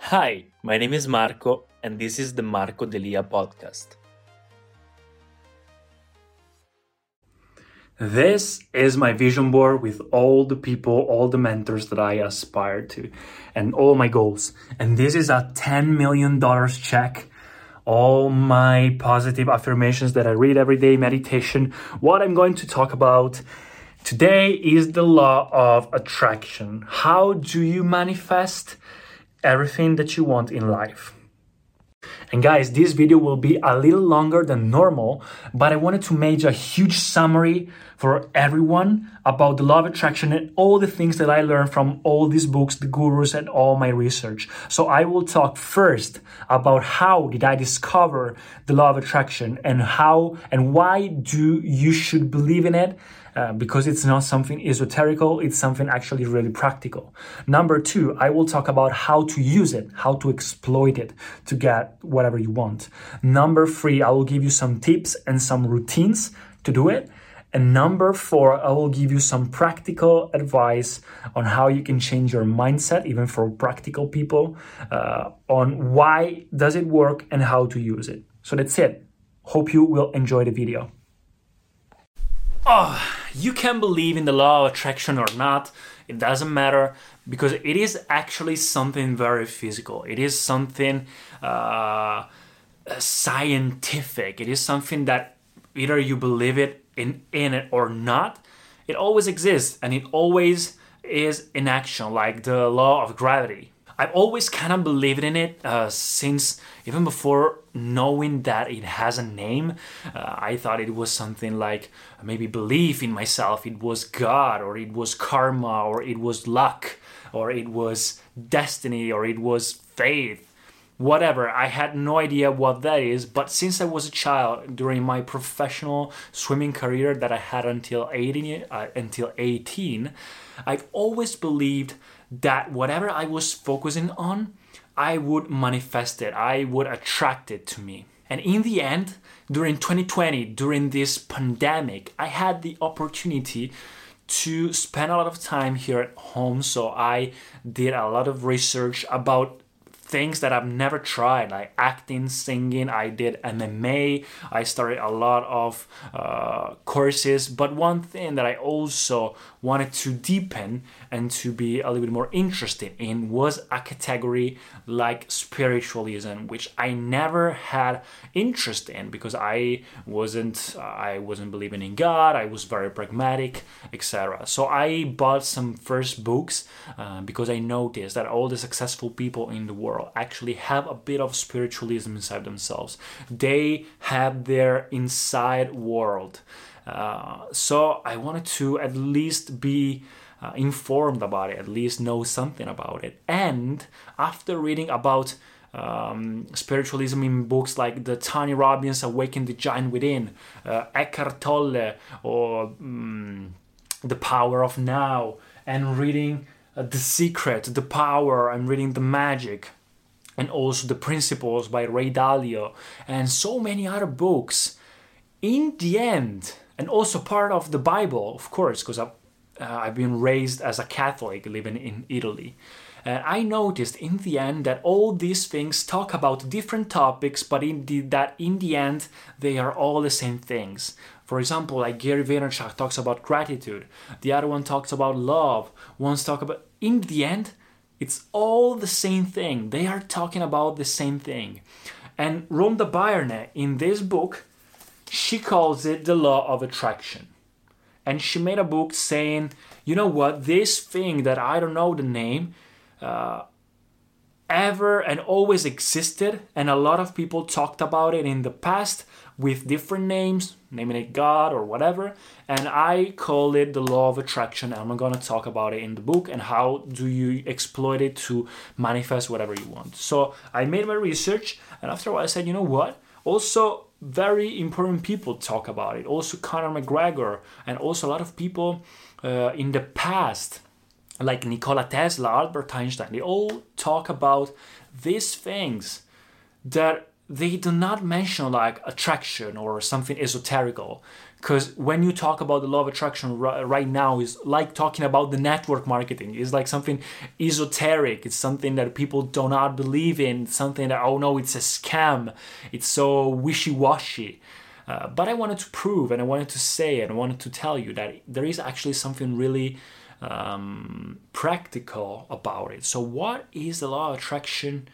Hi, my name is Marco, and this is the Marco Delia podcast. This is my vision board with all the people, all the mentors that I aspire to, and all my goals. And this is a $10 million check. All my positive affirmations that I read every day, meditation. What I'm going to talk about today is the law of attraction. How do you manifest everything that you want in life? And guys, this video will be a little longer than normal, but I wanted to make a huge summary for everyone about the law of attraction and all the things that I learned from all these books, the gurus, and all my research. So I will talk first about how did I discover the law of attraction and how and why do you should believe in it uh, because it's not something esoterical, it's something actually really practical. Number two, I will talk about how to use it, how to exploit it to get whatever you want. Number three, I will give you some tips and some routines to do it. And number four, I will give you some practical advice on how you can change your mindset, even for practical people, uh, on why does it work and how to use it. So that's it. Hope you will enjoy the video. Oh, you can believe in the law of attraction or not, it doesn't matter because it is actually something very physical. It is something uh, scientific. It is something that either you believe it in, in it or not, it always exists and it always is in action, like the law of gravity. I've always kind of believed in it uh, since even before knowing that it has a name. Uh, I thought it was something like maybe belief in myself, it was God, or it was karma, or it was luck, or it was destiny, or it was faith. Whatever, I had no idea what that is, but since I was a child during my professional swimming career that I had until 18, uh, until 18 I've always believed that whatever I was focusing on, I would manifest it, I would attract it to me. And in the end, during 2020, during this pandemic, I had the opportunity to spend a lot of time here at home. So I did a lot of research about things that I've never tried, like acting, singing. I did MMA. I started a lot of uh, courses. But one thing that I also wanted to deepen and to be a little bit more interested in was a category like spiritualism, which I never had interest in because I wasn't I wasn't believing in God. I was very pragmatic, etc. So I bought some first books uh, because I noticed that all the successful people in the world world actually have a bit of spiritualism inside themselves. They have their inside world. Uh, so I wanted to at least be uh, informed about it, at least know something about it. And after reading about um, spiritualism in books like the Tony Robbins Awaken the Giant Within, uh, Eckhart Tolle, or um, The Power of Now, and reading uh, The Secret, The Power, I'm reading The Magic, and also The Principles by Ray Dalio, and so many other books. In the end, and also part of the Bible, of course, because I've, uh, I've been raised as a Catholic living in Italy. And I noticed in the end that all these things talk about different topics, but in the, that in the end they are all the same things. For example, like Gary Vaynerchuk talks about gratitude, the other one talks about love, one's talk about. In the end, it's all the same thing. They are talking about the same thing. And Rhonda Byrne, in this book, she calls it the law of attraction. And she made a book saying, you know what, this thing that I don't know the name, uh, ever and always existed, and a lot of people talked about it in the past with different names, naming it God or whatever, and I call it the law of attraction. I'm going to talk about it in the book and how do you exploit it to manifest whatever you want. So I made my research, and after a while I said, you know what? Also, very important people talk about it. Also, Conor McGregor, and also a lot of people uh, in the past like Nikola Tesla, Albert Einstein, they all talk about these things that they do not mention like attraction or something esoterical. Because when you talk about the law of attraction right now is like talking about the network marketing. It's like something esoteric. It's something that people do not believe in. Something that oh no it's a scam. It's so wishy-washy. Uh, but i wanted to prove and i wanted to say and i wanted to tell you that there is actually something really um, practical about it. So what is the law of attraction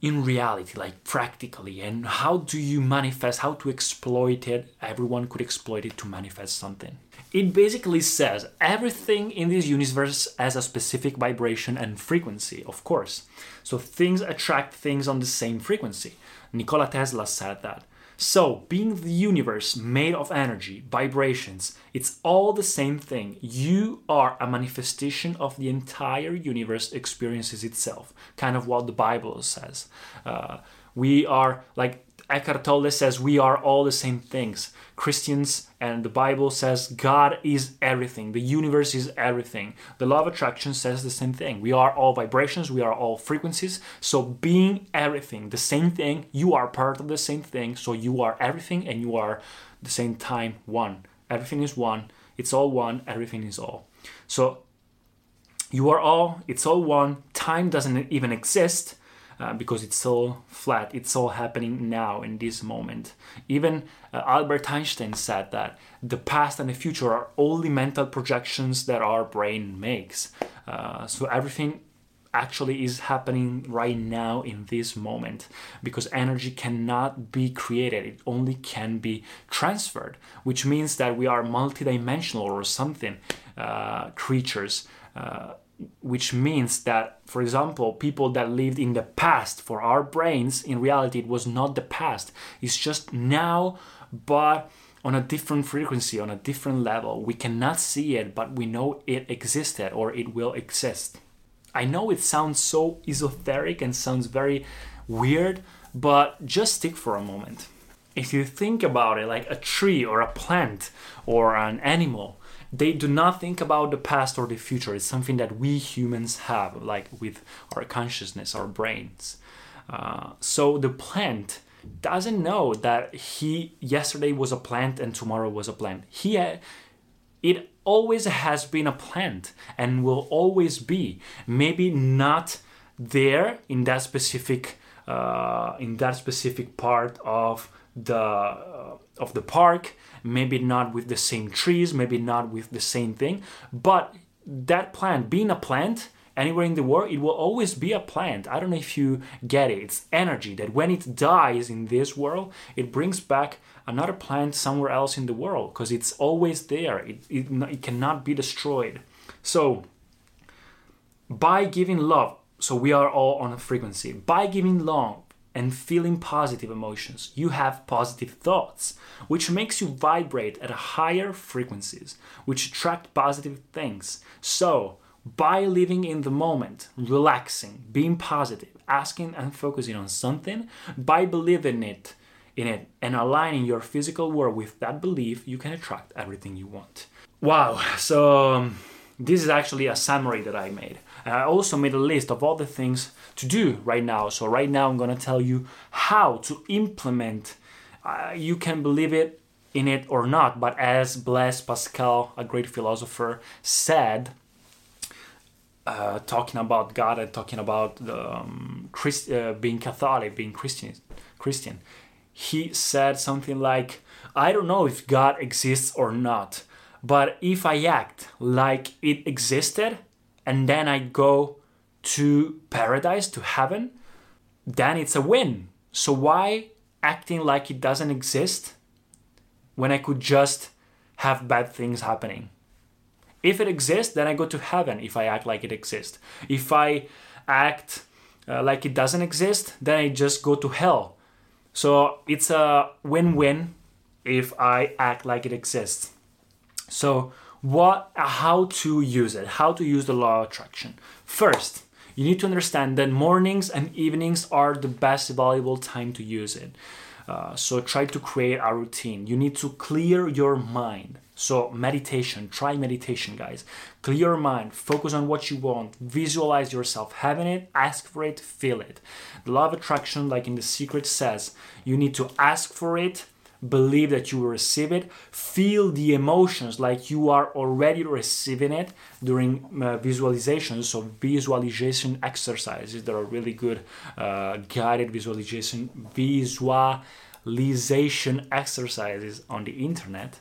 in reality, like practically, and how do you manifest, how to exploit it? Everyone could exploit it to manifest something. It basically says everything in this universe has a specific vibration and frequency, of course. So things attract things on the same frequency. Nikola Tesla said that. So, being the universe made of energy, vibrations, it's all the same thing. You are a manifestation of the entire universe experiences itself, kind of what the Bible says. Uh, we are like Eckhart Tolle says we are all the same things. Christians and the Bible says God is everything. The universe is everything. The law of attraction says the same thing. We are all vibrations, we are all frequencies. So being everything, the same thing, you are part of the same thing. So you are everything and you are the same time one. Everything is one. It's all one. Everything is all. So you are all, it's all one. Time doesn't even exist uh, because it's so flat. It's all happening now in this moment. Even uh, Albert Einstein said that the past and the future are only mental projections that our brain makes. Uh, so everything actually is happening right now in this moment because energy cannot be created it only can be transferred which means that we are multidimensional or something uh, creatures uh, which means that, for example, people that lived in the past, for our brains, in reality, it was not the past. It's just now, but on a different frequency, on a different level. We cannot see it, but we know it existed or it will exist. I know it sounds so esoteric and sounds very weird, but just stick for a moment. If you think about it like a tree or a plant or an animal, they do not think about the past or the future. It's something that we humans have, like with our consciousness, our brains. Uh, so the plant doesn't know that he yesterday was a plant and tomorrow was a plant. He, it always has been a plant and will always be. Maybe not there in that specific uh, in that specific part of the uh, of the park maybe not with the same trees maybe not with the same thing but that plant being a plant anywhere in the world it will always be a plant. I don't know if you get it. It's energy that when it dies in this world it brings back another plant somewhere else in the world because it's always there. It, it, it cannot be destroyed. So by giving love so we are all on a frequency. By giving love and feeling positive emotions. You have positive thoughts, which makes you vibrate at higher frequencies, which attract positive things. So, by living in the moment, relaxing, being positive, asking and focusing on something, by believing it in it and aligning your physical world with that belief, you can attract everything you want. Wow, so um, this is actually a summary that I made. I also made a list of all the things to do right now. So, right now, I'm going to tell you how to implement. Uh, you can believe it in it or not, but as Blaise Pascal, a great philosopher, said, uh, talking about God and talking about the, um, Christ, uh, being Catholic, being Christian, Christian, he said something like, "I don't know if God exists or not, but if I act like it existed, and then I go to paradise, to heaven, then it's a win. So why acting like it doesn't exist when I could just have bad things happening? If it exists, then I go to heaven if I act like it exists. If I act uh, like it doesn't exist, then I just go to hell. So it's a win win if I act like it exists. So what how to use it how to use the law of attraction first you need to understand that mornings and evenings are the best valuable time to use it Uh, so try to create a routine. You need to clear your mind. So meditation, try meditation, guys. Clear your mind, focus on what you want, visualize yourself having it, ask for it, feel it. The law of attraction, like in The Secret says, you need to ask for it, believe that you will receive it, feel the emotions like you are already receiving it during uh, visualization. So, visualization exercises that are really good, uh, guided visualization, visualization exercises on the internet,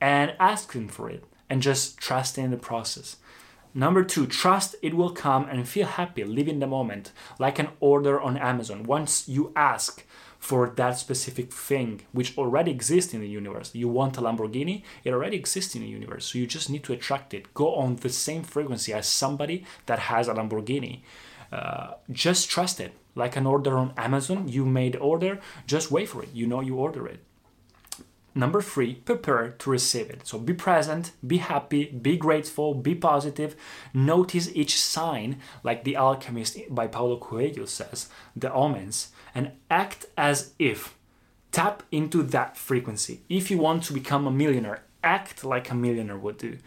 and asking for it and just trusting the process. Number two, trust it will come and feel happy, live in the moment, like an order on Amazon. Once you ask, for that specific thing which already exists in the universe. You want a Lamborghini, it already exists in the universe. So you just need to attract it. Go on the same frequency as somebody that has a Lamborghini. Uh, just trust it. Like an order on Amazon, you made order, just wait for it. You know you order it. Number three, prepare to receive it. So be present, be happy, be grateful, be positive. Notice each sign, like The Alchemist by Paulo Coelho says, the omens, and act as if. Tap into that frequency. If you want to become a millionaire, act like a millionaire would do.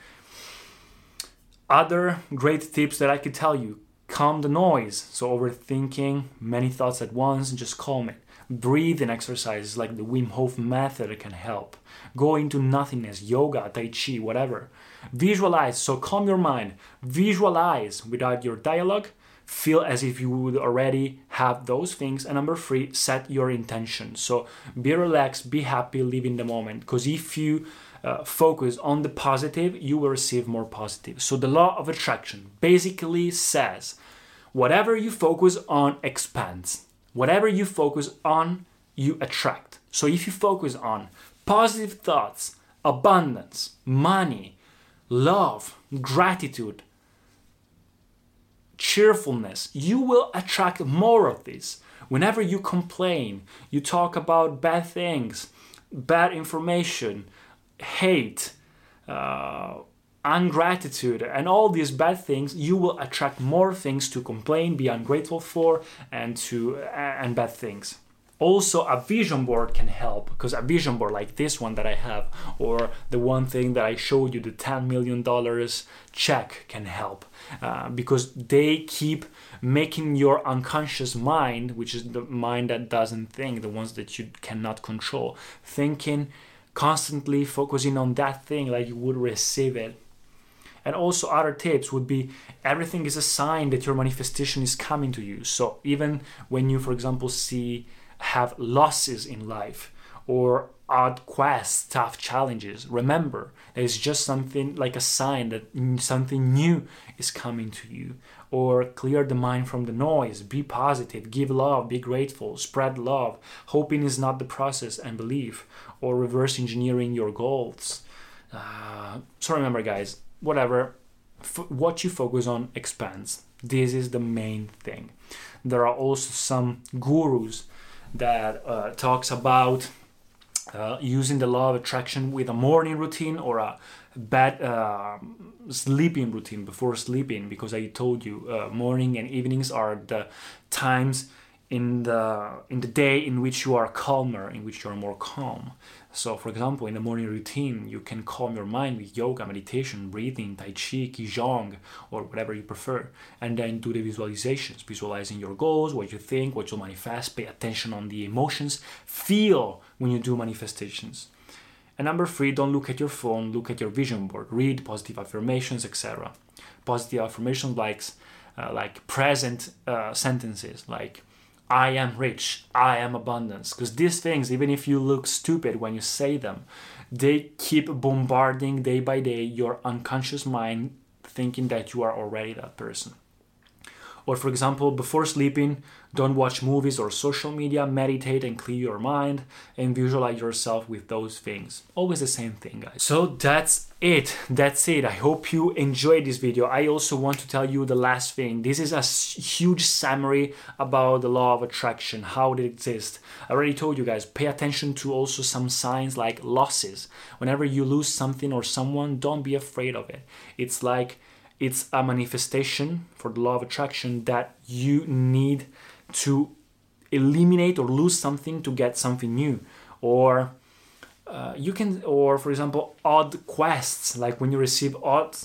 Other great tips that I could tell you calm the noise. So, overthinking, many thoughts at once, and just calm it. Breathing exercises like the Wim Hof method can help. Go into nothingness, yoga, Tai Chi, whatever. Visualize, so calm your mind. Visualize without your dialogue. Feel as if you would already have those things. And number three, set your intention. So be relaxed, be happy, live in the moment. Because if you uh, focus on the positive, you will receive more positive. So the law of attraction basically says whatever you focus on expands Whatever you focus on, you attract. So if you focus on positive thoughts, abundance, money, love, gratitude, cheerfulness, you will attract more of this. Whenever you complain, you talk about bad things, bad information, hate, uh, ungratitude and all these bad things you will attract more things to complain be ungrateful for and to and bad things also a vision board can help because a vision board like this one that i have or the one thing that i showed you the 10 million dollars check can help uh, because they keep making your unconscious mind which is the mind that doesn't think the ones that you cannot control thinking constantly focusing on that thing like you would receive it and also other tips would be everything is a sign that your manifestation is coming to you. So even when you, for example, see have losses in life or odd quests, tough challenges, remember it's just something like a sign that something new is coming to you. Or clear the mind from the noise, be positive, give love, be grateful, spread love. Hoping is not the process and belief, or reverse engineering your goals. Uh, so remember, guys, whatever, f- what you focus on expands. This is the main thing. There are also some gurus that uh, talks about uh, using the law of attraction with a morning routine or a bad uh, sleeping routine before sleeping because i told you uh, morning and evenings are the times in the in the day in which you are calmer in which you are more calm so, for example, in the morning routine, you can calm your mind with yoga, meditation, breathing, tai chi, qigong, or whatever you prefer, and then do the visualizations, visualizing your goals, what you think, what you'll manifest. Pay attention on the emotions. Feel when you do manifestations. And number three, don't look at your phone. Look at your vision board. Read positive affirmations, etc. Positive affirmations like uh, like present uh, sentences like I am rich, I am abundance. Because these things, even if you look stupid when you say them, they keep bombarding day by day your unconscious mind, thinking that you are already that person. Or, for example, before sleeping, don't watch movies or social media, meditate and clear your mind and visualize yourself with those things. Always the same thing, guys. So that's it. That's it. I hope you enjoyed this video. I also want to tell you the last thing. This is a huge summary about the law of attraction, how it exists. I already told you guys, pay attention to also some signs like losses. Whenever you lose something or someone, don't be afraid of it. It's like it's a manifestation for the law of attraction that you need to eliminate or lose something to get something new. Or uh, you can or for example odd quests like when you receive odd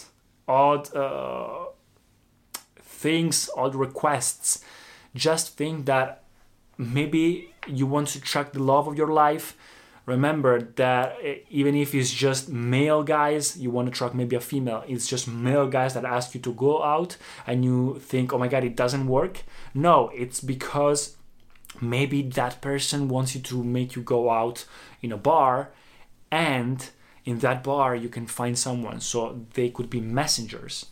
odd uh, things odd requests. Just think that maybe you want to track the love of your life remember that eh, even if it's just male guys you want to track maybe a female. It's just male guys that ask you to go out and you think oh my god it doesn't work. No it's because maybe that person wants you to make you go out in a bar and in that bar you can find someone. So they could be messengers.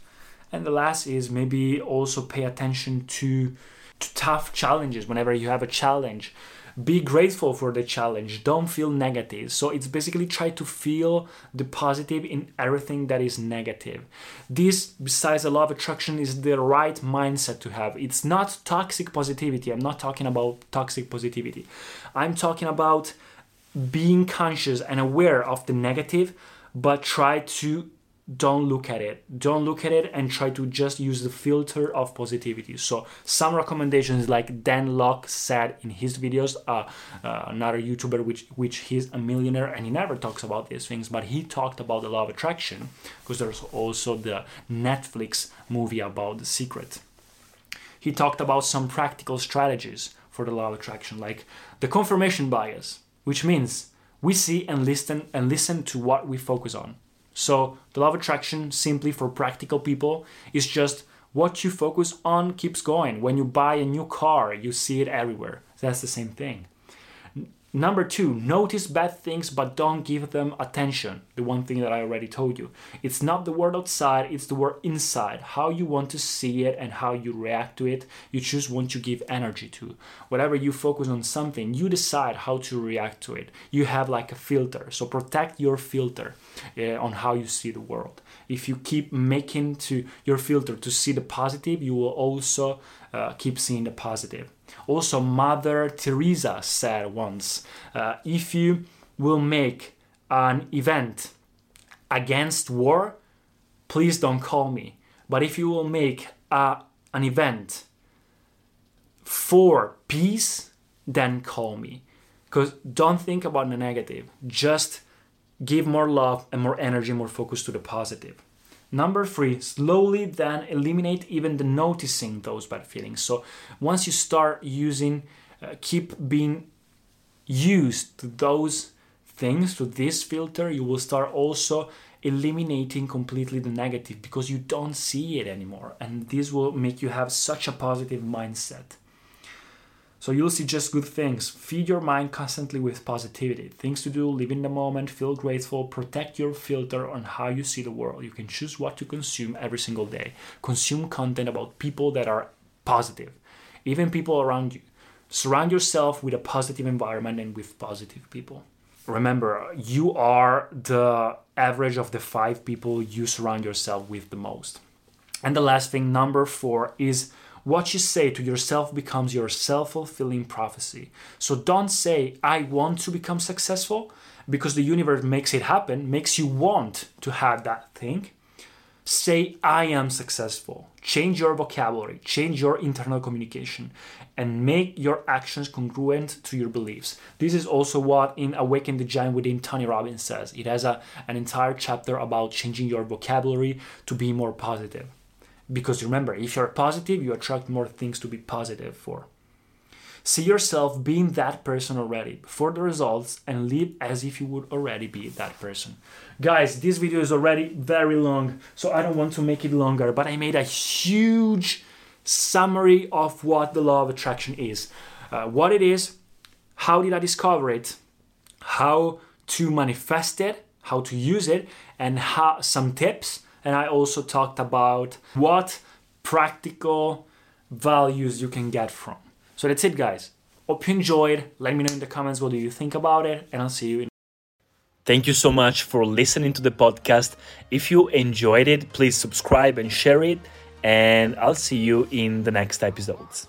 And the last is maybe also pay attention to, to tough challenges whenever you have a challenge be grateful for the challenge. Don't feel negative. So it's basically try to feel the positive in everything that is negative. This besides the law of attraction is the right mindset to have. It's not toxic positivity. I'm not talking about toxic positivity. I'm talking about being conscious and aware of the negative but try to don't look at it. Don't look at it and try to just use the filter of positivity. So some recommendations like dan lok said in his videos uh, uh, another youtuber which which he's a millionaire and he never talks about these things but he talked about the law of attraction because there's also the netflix movie about the secret. He talked about some practical strategies for the law of attraction like the confirmation bias which means we see and listen and listen to what we focus on so the law of attraction, simply for practical people, is just what you focus on keeps going. When you buy a new car, you see it everywhere. That's the same thing. Number two, notice bad things but don't give them attention. The one thing that I already told you. It's not the word outside, it's the word inside. How you want to see it and how you react to it, you choose what you give energy to. Whatever you focus on something, you decide how to react to it. You have like a filter. So protect your filter uh, on how you see the world. If you keep making to your filter to see the positive, you will also uh, keep seeing the positive. Also, Mother Teresa said once uh, if you will make an event against war, please don't call me. But if you will make a, an event for peace, then call me. Because don't think about the negative, just give more love and more energy, more focus to the positive. Number three, slowly then eliminate even the noticing those bad feelings. So once you start using, uh, keep being used to those things, to this filter, you will start also eliminating completely the negative because you don't see it anymore. And this will make you have such a positive mindset. So you'll see just good things. Feed your mind constantly with positivity. Things to do, live in the moment, feel grateful, protect your filter on how you see the world. You can choose what to consume every single day. Consume content about people that are positive, even people around you. Surround yourself with a positive environment and with positive people. Remember, you are the average of the five people you surround yourself with the most. And the last thing, number four, is what you say to yourself becomes your self fulfilling prophecy. So don't say, I want to become successful, because the universe makes it happen, makes you want to have that thing. Say, I am successful. Change your vocabulary, change your internal communication, and make your actions congruent to your beliefs. This is also what in Awaken the Giant Within Tony Robbins says. It has a, an entire chapter about changing your vocabulary to be more positive. Because remember, if you're positive, you attract more things to be positive for. See yourself being that person already before the results and live as if you would already be that person. Guys, this video is already very long, so I don't want to make it longer, but I made a huge summary of what the law of attraction is. Uh, what it is, how did I discover it, how to manifest it, how to use it, and how, some tips and I also talked about what practical values you can get from. So that's it, guys. Hope you enjoyed. Let me know in the comments what do you think about it, and I'll see you in. Thank you so much for listening to the podcast. If you enjoyed it, please subscribe and share it, and I'll see you in the next episodes.